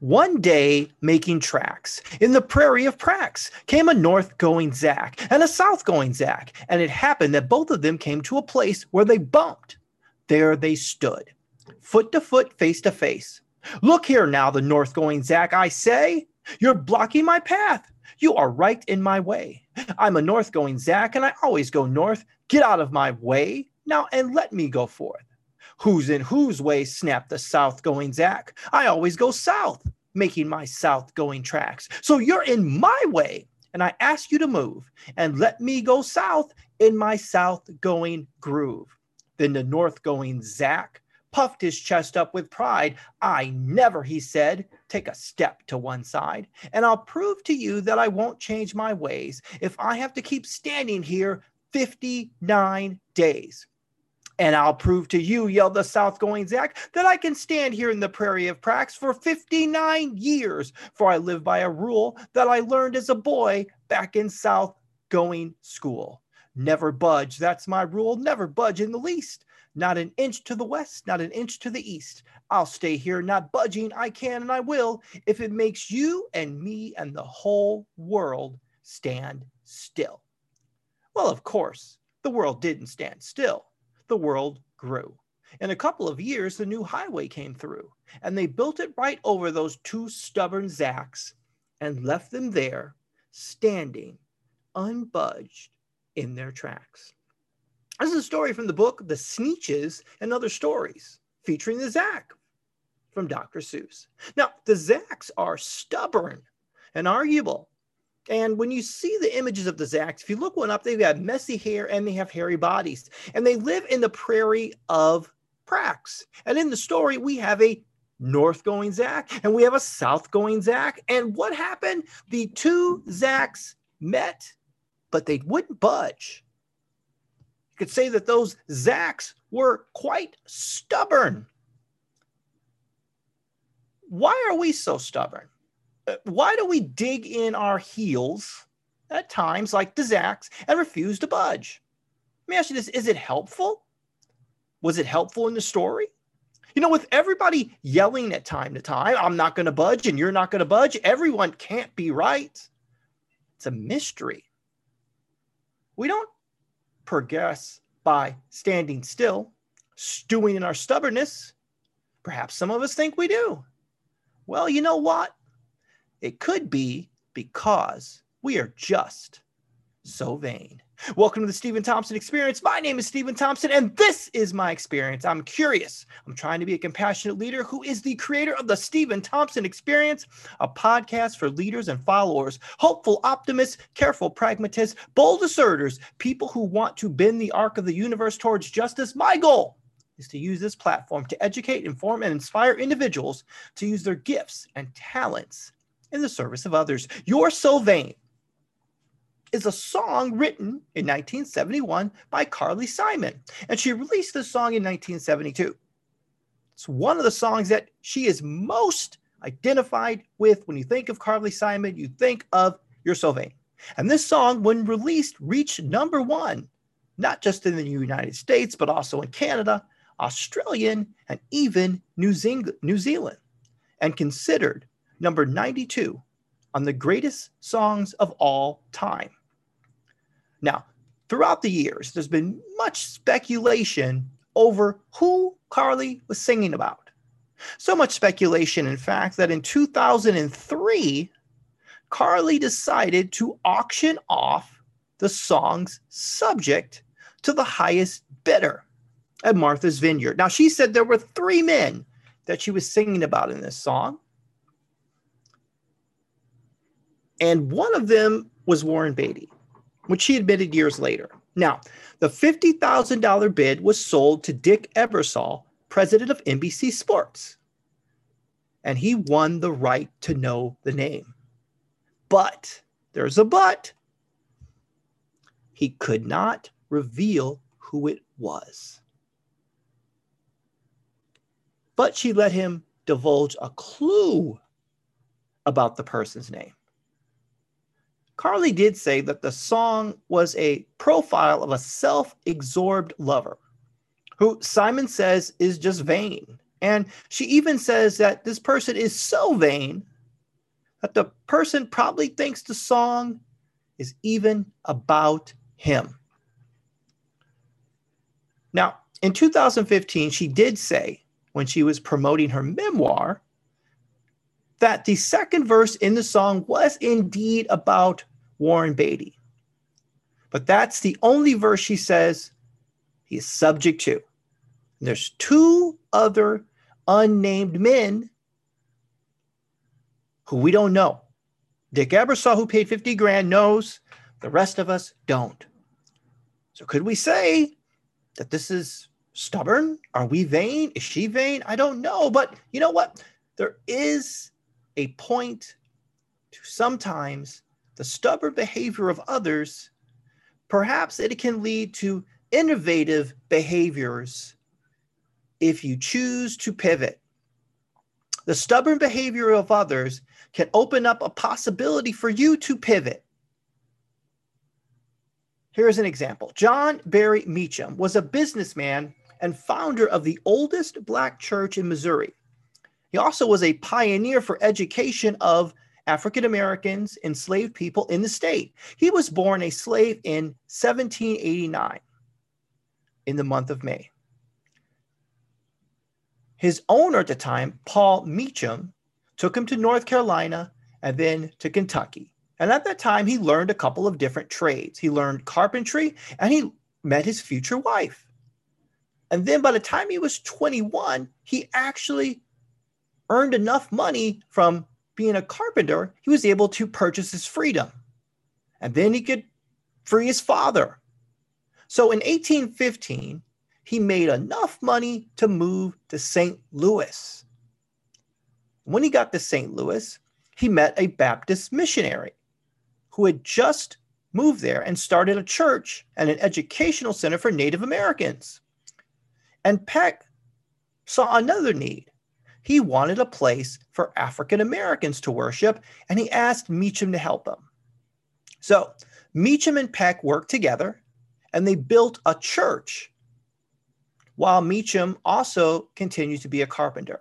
One day, making tracks in the prairie of Prax came a north going Zax and a south going Zax, and it happened that both of them came to a place where they bumped. There they stood, foot to foot, face to face. Look here now, the north going Zax, I say, you're blocking my path. You are right in my way. I'm a north going Zax, and I always go north. Get out of my way now and let me go forth. Who's in whose way? snapped the south going Zax. I always go south, making my south going tracks. So you're in my way, and I ask you to move and let me go south in my south going groove. Then the north going Zax puffed his chest up with pride. I never, he said, take a step to one side, and I'll prove to you that I won't change my ways if I have to keep standing here 59 days. And I'll prove to you, yelled the South going Zax, that I can stand here in the prairie of Prax for 59 years, for I live by a rule that I learned as a boy back in South going school. Never budge, that's my rule, never budge in the least. Not an inch to the west, not an inch to the east. I'll stay here, not budging. I can and I will, if it makes you and me and the whole world stand still. Well, of course, the world didn't stand still the world grew. In a couple of years, the new highway came through, and they built it right over those two stubborn Zax and left them there, standing unbudged in their tracks. This is a story from the book The Sneetches and Other Stories, featuring the Zax from Dr. Seuss. Now, the Zax are stubborn and arguable, and when you see the images of the Zax, if you look one up, they've got messy hair and they have hairy bodies. And they live in the prairie of Prax. And in the story, we have a north going Zax and we have a south going Zax. And what happened? The two Zax met, but they wouldn't budge. You could say that those Zax were quite stubborn. Why are we so stubborn? Why do we dig in our heels at times like the Zax and refuse to budge? Let me ask you this is it helpful? Was it helpful in the story? You know, with everybody yelling at time to time, I'm not going to budge and you're not going to budge, everyone can't be right. It's a mystery. We don't progress by standing still, stewing in our stubbornness. Perhaps some of us think we do. Well, you know what? It could be because we are just so vain. Welcome to the Steven Thompson Experience. My name is Steven Thompson, and this is my experience. I'm curious. I'm trying to be a compassionate leader who is the creator of the Steven Thompson Experience, a podcast for leaders and followers, hopeful optimists, careful pragmatists, bold asserters, people who want to bend the arc of the universe towards justice. My goal is to use this platform to educate, inform, and inspire individuals to use their gifts and talents in the service of others. You're So Vain is a song written in 1971 by Carly Simon, and she released this song in 1972. It's one of the songs that she is most identified with. When you think of Carly Simon, you think of You're So Vain. And this song, when released, reached number one, not just in the United States, but also in Canada, Australian, and even New, New Zealand, and considered number 92 on the greatest songs of all time. Now, throughout the years, there's been much speculation over who Carly was singing about. So much speculation, in fact, that in 2003, Carly decided to auction off the song's subject to the highest bidder at Martha's Vineyard. Now, she said there were three men that she was singing about in this song. And one of them was Warren Beatty, which she admitted years later. Now, the $50,000 bid was sold to Dick Ebersol, president of NBC Sports. And he won the right to know the name. But there's a but. He could not reveal who it was. But she let him divulge a clue about the person's name. Carly did say that the song was a profile of a self absorbed lover who Simon says is just vain And she even says that this person is so vain that the person probably thinks the song is even about him. Now, in 2015, she did say when she was promoting her memoir that the second verse in the song was indeed about Warren Beatty. But that's the only verse she says he is subject to. And there's two other unnamed men who we don't know. Dick Ebersol, who paid 50 grand, knows. The rest of us don't. So could we say that this is stubborn? Are we vain? Is she vain? I don't know. But you know what? There is a point to sometimes the stubborn behavior of others. Perhaps it can lead to innovative behaviors if you choose to pivot. The stubborn behavior of others can open up a possibility for you to pivot. Here's an example John Berry Meachum was a businessman and founder of the oldest Black church in Missouri. He also was a pioneer for education of African Americans, enslaved people in the state. He was born a slave in 1789 in the month of May. His owner at the time, Paul Meachum, took him to North Carolina and then to Kentucky. And at that time, he learned a couple of different trades. He learned carpentry and he met his future wife. And then by the time he was 21, he actually earned enough money from being a carpenter, he was able to purchase his freedom. And then he could free his father. So in 1815, he made enough money to move to St. Louis. When he got to St. Louis, he met a Baptist missionary who had just moved there and started a church and an educational center for Native Americans. And Peck saw another need. He wanted a place for African Americans to worship, and he asked Meachum to help him. So Meachum and Peck worked together, and they built a church while Meachum also continued to be a carpenter.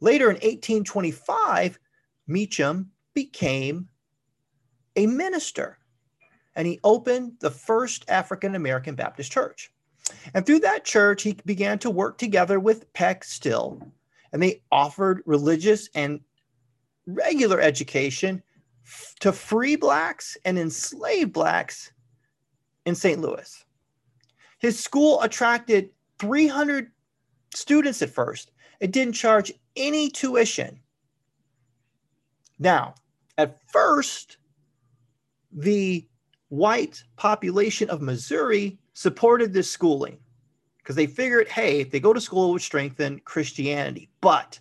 Later in 1825, Meachum became a minister and he opened the first African American Baptist church. And through that church, he began to work together with Peck Still, and they offered religious and regular education to free blacks and enslaved blacks in St. Louis. His school attracted 300 students at first. It didn't charge any tuition. Now, at first, the white population of Missouri supported this schooling because they figured, hey, if they go to school, it would strengthen Christianity. But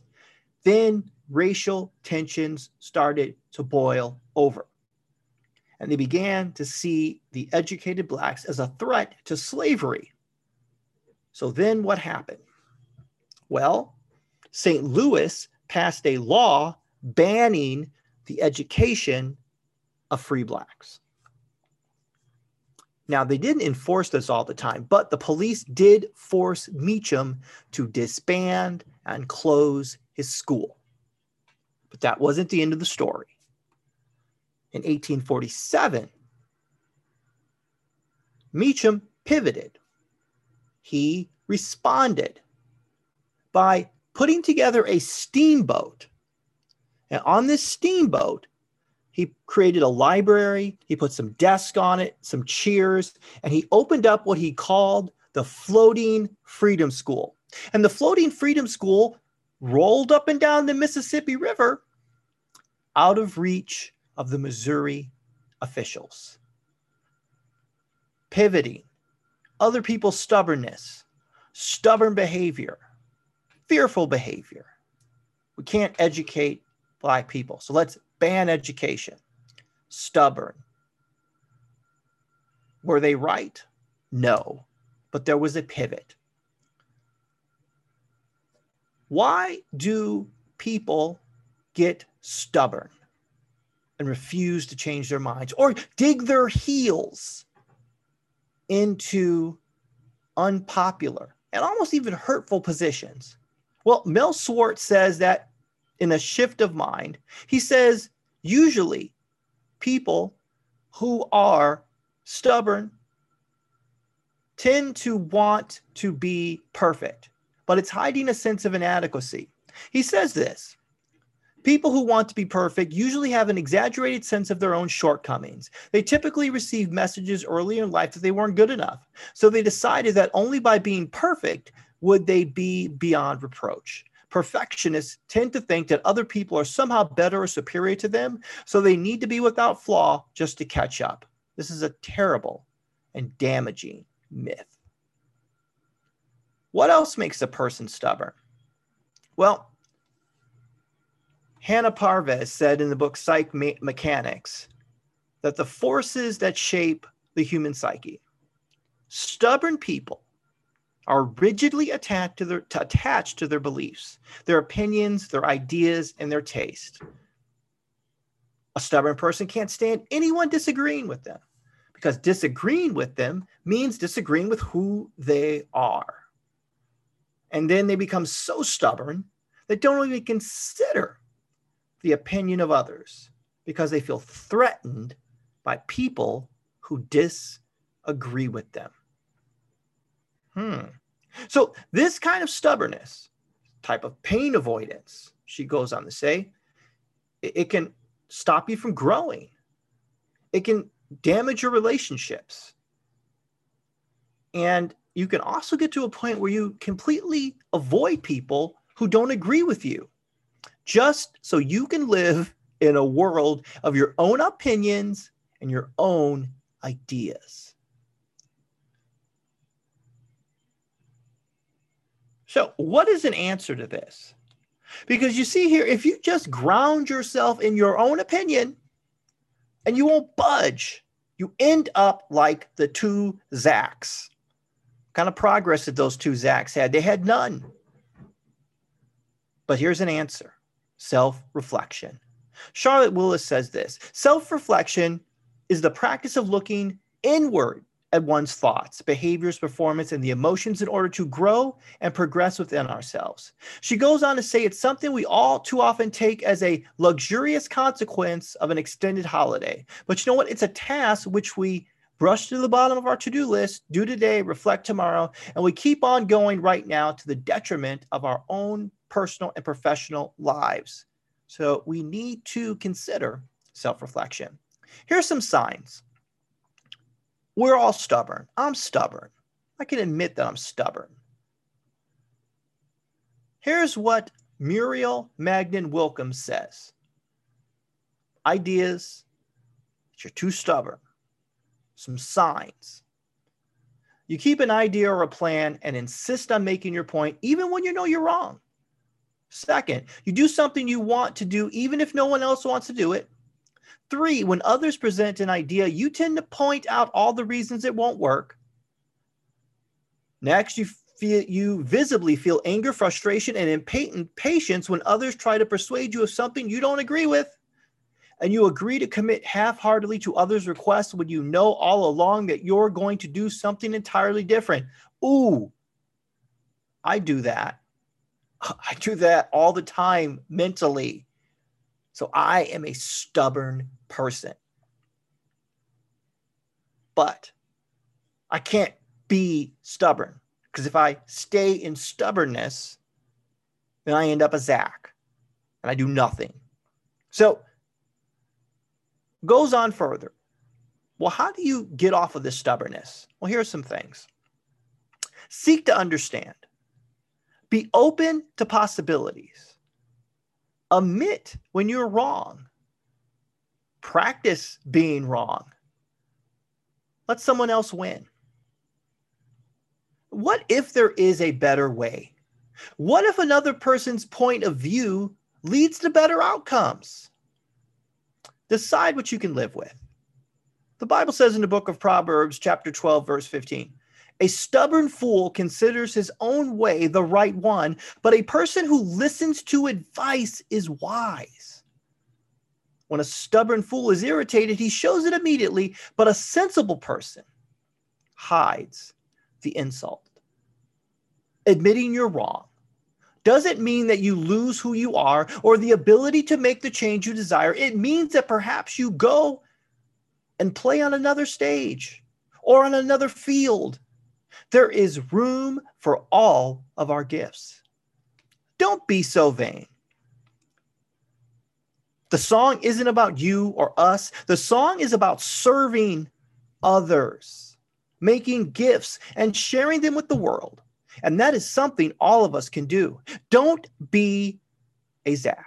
then racial tensions started to boil over. And they began to see the educated blacks as a threat to slavery. So then what happened? Well, St. Louis passed a law banning the education of free blacks. Now, they didn't enforce this all the time, but the police did force Meachum to disband and close his school. But that wasn't the end of the story. In 1847, Meachum pivoted. He responded by putting together a steamboat. And on this steamboat, he created a library, he put some desks on it, some chairs, and he opened up what he called the Floating Freedom School. And the Floating Freedom School rolled up and down the Mississippi River out of reach of the Missouri officials. Pivoting, other people's stubbornness, stubborn behavior, fearful behavior. We can't educate Black people. So let's ban education. Stubborn. Were they right? No, but there was a pivot. Why do people get stubborn and refuse to change their minds or dig their heels into unpopular and almost even hurtful positions? Well, Mel Schwartz says that in a shift of mind, he says usually people who are stubborn tend to want to be perfect, but it's hiding a sense of inadequacy. He says this People who want to be perfect usually have an exaggerated sense of their own shortcomings. They typically receive messages early in life that they weren't good enough. So they decided that only by being perfect would they be beyond reproach. Perfectionists tend to think that other people are somehow better or superior to them, so they need to be without flaw just to catch up. This is a terrible and damaging myth. What else makes a person stubborn? Well, Hanan Parvez said in the book Psych Me- Mechanics that the forces that shape the human psyche, stubborn people are rigidly attached to their to attached to their beliefs, their opinions, their ideas, and their taste. A stubborn person can't stand anyone disagreeing with them because disagreeing with them means disagreeing with who they are. And then they become so stubborn they don't even consider the opinion of others because they feel threatened by people who disagree with them. Hmm. So, this kind of stubbornness, type of pain avoidance, she goes on to say, it, it can stop you from growing. It can damage your relationships. And you can also get to a point where you completely avoid people who don't agree with you just so you can live in a world of your own opinions and your own ideas. So, what is an answer to this? Because you see here, if you just ground yourself in your own opinion and you won't budge, you end up like the two Zax. What kind of progress did those two Zax had? They had none. But here's an answer self reflection. Charlotte Willis says this self reflection is the practice of looking inward at one's thoughts, behaviors, performance, and the emotions in order to grow and progress within ourselves. She goes on to say it's something we all too often take as a luxurious consequence of an extended holiday. But you know what? It's a task which we brush to the bottom of our to do list, do today, reflect tomorrow, and we keep on going right now to the detriment of our own personal and professional lives. So we need to consider self reflection. Here are some signs we're all stubborn. I'm stubborn. I can admit that I'm stubborn. Here's what Muriel Maignan Wilkins says Ideas, that you're too stubborn. Some signs. You keep an idea or a plan and insist on making your point, even when you know you're wrong. Second, you do something you want to do, even if no one else wants to do it. Three, when others present an idea, you tend to point out all the reasons it won't work. Next, you feel you visibly feel anger, frustration, and impatience when others try to persuade you of something you don't agree with. And you agree to commit half-heartedly to others' requests when you know all along that you're going to do something entirely different. Ooh, I do that. I do that all the time mentally. So I am a stubborn person. But I can't be stubborn because if I stay in stubbornness, then I end up a Zax and I do nothing. So goes on further. Well, how do you get off of this stubbornness? Well, here are some things. Seek to understand. Be open to possibilities admit when you're wrong. Practice being wrong. Let someone else win. What if there is a better way? What if another person's point of view leads to better outcomes? Decide what you can live with. The Bible says in the book of Proverbs, chapter 12, verse 15 a stubborn fool considers his own way the right one, but a person who listens to advice is wise. When a stubborn fool is irritated, he shows it immediately, but a sensible person hides the insult. Admitting you're wrong, doesn't mean that you lose who you are or the ability to make the change you desire. It means that perhaps you go and play on another stage or on another field. There is room for all of our gifts. Don't be so vain. The song isn't about you or us. The song is about serving others, making gifts, and sharing them with the world. And that is something all of us can do. Don't be a Zax.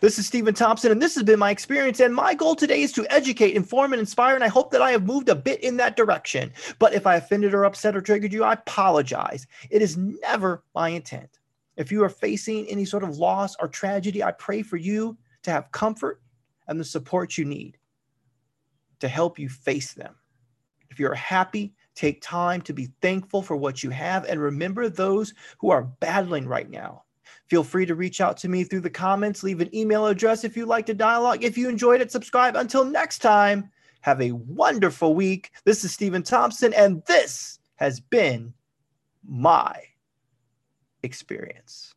This is Steven Thompson, and this has been my experience. And my goal today is to educate, inform, and inspire. And I hope that I have moved a bit in that direction. But if I offended or upset or triggered you, I apologize. It is never my intent. If you are facing any sort of loss or tragedy, I pray for you to have comfort and the support you need to help you face them. If you're happy, take time to be thankful for what you have and remember those who are battling right now. Feel free to reach out to me through the comments, leave an email address if you'd like to dialogue. If you enjoyed it, subscribe. Until next time, have a wonderful week. This is Steven Thompson, and this has been my experience.